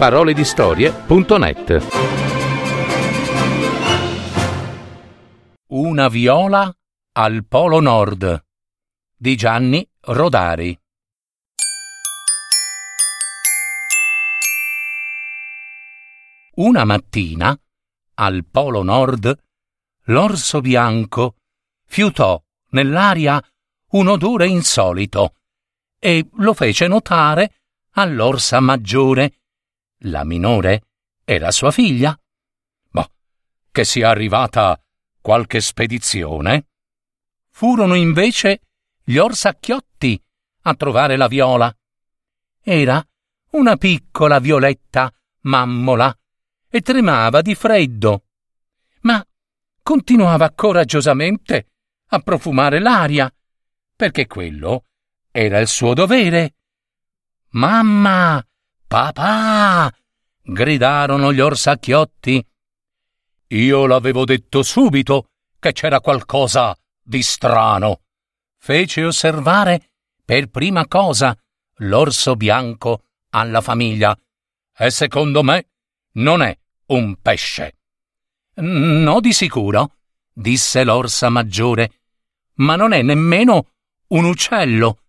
paroledistorie.net Una viola al Polo Nord di Gianni Rodari Una mattina, al Polo Nord, l'orso bianco fiutò nell'aria un odore insolito e lo fece notare all'orsa maggiore. La minore era sua figlia. Ma che sia arrivata qualche spedizione? Furono invece gli orsacchiotti a trovare la viola. Era una piccola violetta mammola e tremava di freddo. Ma continuava coraggiosamente a profumare l'aria, perché quello era il suo dovere. Mamma! Papà! gridarono gli orsacchiotti. Io l'avevo detto subito che c'era qualcosa di strano. Fece osservare per prima cosa l'orso bianco alla famiglia. E secondo me non è un pesce. No, di sicuro, disse l'orsa maggiore, ma non è nemmeno un uccello.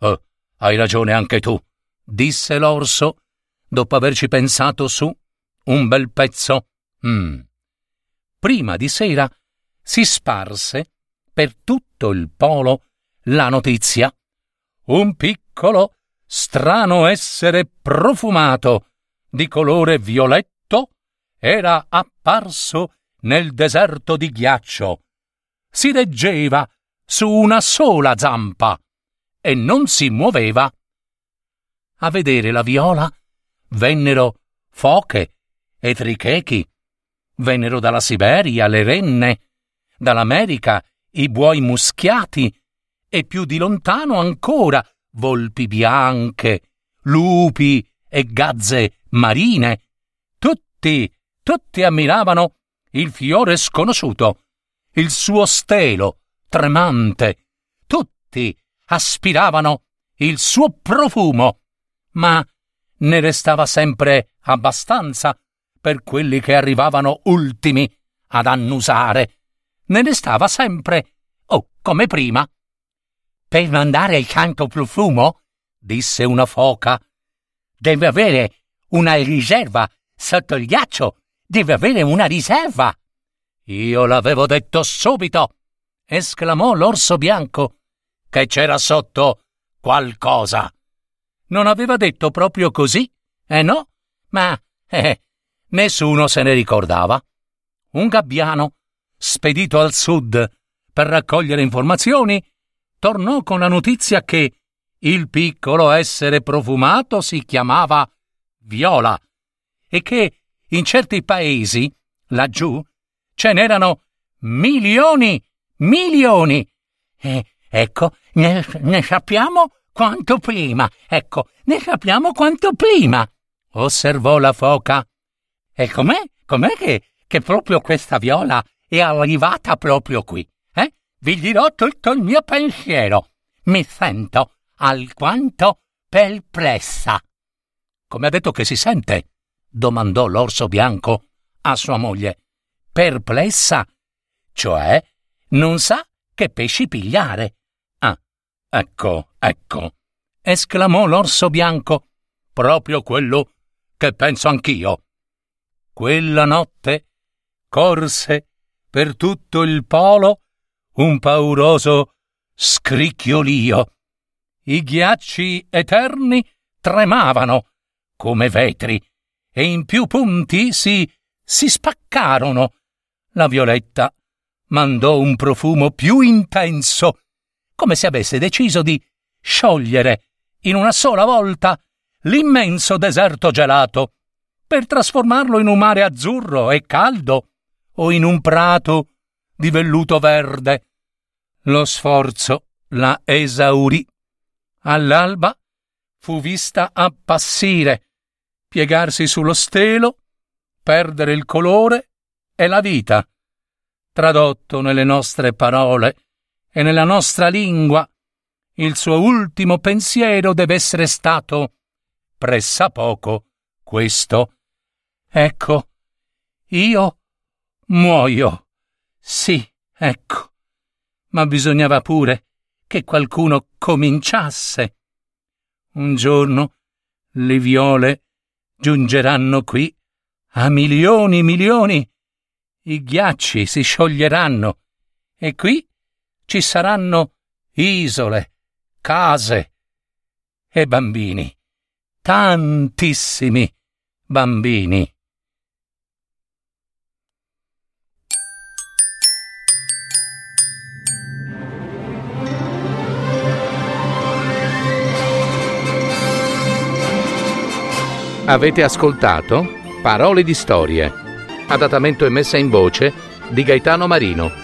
Oh, hai ragione anche tu, disse l'orso, dopo averci pensato su un bel pezzo. Mm. Prima di sera si sparse per tutto il polo la notizia. Un piccolo, strano essere profumato, di colore violetto, era apparso nel deserto di ghiaccio. Si reggeva su una sola zampa e non si muoveva. A vedere la viola? Vennero foche e trichechi, vennero dalla Siberia le renne, dall'America i buoi muschiati. E più di lontano ancora volpi bianche, lupi e gazze marine. Tutti, tutti ammiravano il fiore sconosciuto, il suo stelo tremante. Tutti aspiravano il suo profumo, ma ne restava sempre abbastanza per quelli che arrivavano ultimi ad annusare. Ne restava sempre, oh, come prima. Per mandare il canto profumo, disse una foca, deve avere una riserva sotto il ghiaccio, deve avere una riserva. Io l'avevo detto subito, esclamò l'orso bianco, che c'era sotto qualcosa. Non aveva detto proprio così, eh no? Ma eh, nessuno se ne ricordava. Un gabbiano, spedito al sud per raccogliere informazioni, tornò con la notizia che il piccolo essere profumato si chiamava Viola e che in certi paesi, laggiù, ce n'erano milioni, milioni. E ecco, ne, ne sappiamo quanto prima. Ecco, ne sappiamo quanto prima. Osservò la foca. E com'è? Com'è che, che proprio questa viola è arrivata proprio qui? Eh? Vi dirò tutto il mio pensiero. Mi sento alquanto perplessa. Come ha detto che si sente? domandò l'orso bianco a sua moglie. Perplessa? Cioè, non sa che pesci pigliare. Ecco, ecco, esclamò l'orso bianco, proprio quello che penso anch'io. Quella notte corse per tutto il polo un pauroso scricchiolio. I ghiacci eterni tremavano come vetri e in più punti si si spaccarono. La violetta mandò un profumo più intenso, come se avesse deciso di sciogliere in una sola volta l'immenso deserto gelato, per trasformarlo in un mare azzurro e caldo o in un prato di velluto verde. Lo sforzo la esaurì. All'alba fu vista appassire, piegarsi sullo stelo, perdere il colore e la vita. Tradotto nelle nostre parole e nella nostra lingua, il suo ultimo pensiero deve essere stato pressappoco questo. Ecco, io muoio. Sì, ecco. Ma bisognava pure che qualcuno cominciasse. Un giorno le viole giungeranno qui a milioni milioni. I ghiacci si scioglieranno e qui ci saranno isole, case e bambini, tantissimi bambini. Avete ascoltato Parole di storie, adattamento e messa in voce di Gaetano Marino.